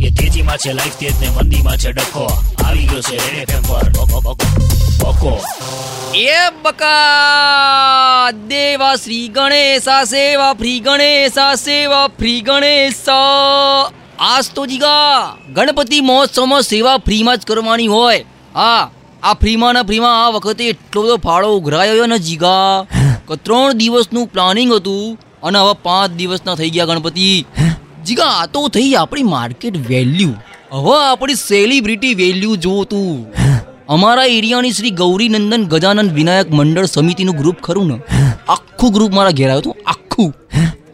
એ તેજીમાં છે લાઈફ તેજ ને મંદીમાં છે ડખો. આવી ગયો છે રેડ એફએમ પર. બકો બકો બકો એ બકા દેવા શ્રી ગણેશા સેવા ફ્રી ગણેશા સેવા ફ્રી ગણેશા. આજ તો જીગા ગણપતિ મહોત્સવમાં સેવા ફ્રીમાં જ કરવાની હોય. હા આ ફ્રીમાં ને ફ્રીમાં આ વખતે એટલો બધો ફાળો ઉઘરાયો ને જીગા. કે ત્રણ દિવસનું પ્લાનિંગ હતું અને હવે પાંચ દિવસના થઈ ગયા ગણપતિ. જીગા, આ તો થઈ આપણી માર્કેટ વેલ્યુ હવે આપણી સેલિબ્રિટી વેલ્યુ જોતું અમારા એરિયાની શ્રી ગૌરીનંદન ગજાનંદ વિનાયક મંડળ સમિતિનું ગ્રુપ ખરું ને? આખું ગ્રુપ મારા ઘેર આવ્યું હતું, આખું.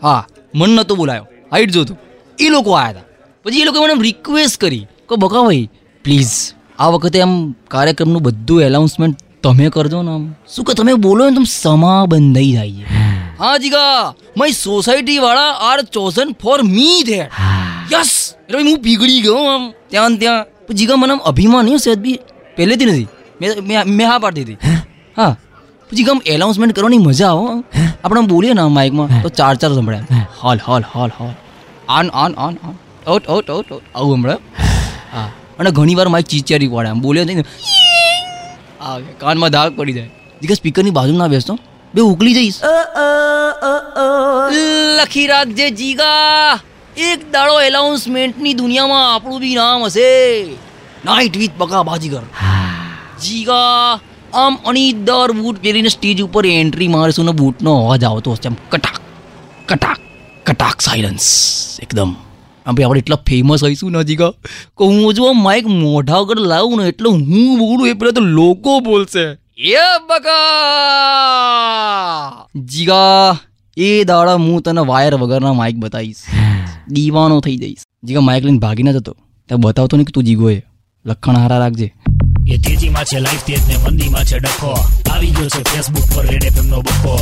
હા, મન નતો બોલાયો. હાઈટ જોતું. એ લોકો આવ્યા હતા પછી એ લોકોએ મને રિક્વેસ્ટ કરી કે બકાભાઈ પ્લીઝ આ વખતે આમ કાર્યક્રમનું બધું એનાઉન્સમેન્ટ તમે કરજો ને આમ. શું કે, તમે બોલો ને તમે સમા બંધાઈ જાય હા જીગા માય સોસાયટી વાળા are chosen for me there yes એટલે હું પીગળી ગયો આમ ત્યાં ત્યાં જીગા મને આમ અભિમાન નહીં સેદ બી પહેલેથી નથી મેં મેં હા પાડતી હતી હા પછી ગમ એનાઉન્સમેન્ટ કરવાની મજા આવો આપણે આમ બોલીએ ને માઇકમાં તો ચાર ચાર સંભળાય હોલ હોલ હોલ હોલ આન આન આન આન ઓટ ઓટ ઓટ આવું હમણાં હા અને ઘણી વાર માઇક ચીચેરી પડે આમ બોલ્યો નહીં ને આ કાનમાં ધાક પડી જાય જીગા સ્પીકરની બાજુ ના બેસતો બે ઉકલી જઈશ. લખી રાખજે જીગા. એક દાડો એલાઉન્સમેન્ટની દુનિયામાં આપણું બી નામ હશે. નાઇટ વિથ બકા બાજીગર જીગા આમ અણીદાર બૂટ પહેરીને સ્ટેજ ઉપર એન્ટ્રી મારશું ને બૂટનો અવાજ આવતો હશે. આમ કટાક કટાક કટાક સાયલન્સ એકદમ. આમ ભાઈ આપણે એટલા ફેમસ હઈશું ને જીગા. કે હું જો માઇક મોઢા આગળ લાવું ને એટલે હું બોલું એ પહેલાં તો લોકો બોલશે. એ બકા જીગા એ દાડા હું તને વાયર વગરના માઇક બતાવીશ દીવાનો થઈ જઈશ જીગા માઇક લઈને ભાગી ના જતો ત્યાં બતાવતો નહીં કે તું જીગો એ લખણ હારા રાખજે એ તેજીમાં છે લાઈફ તેજ ને મંદીમાં છે ડખો આવી ગયો છે ફેસબુક પર રેડ એફએમ નો બકો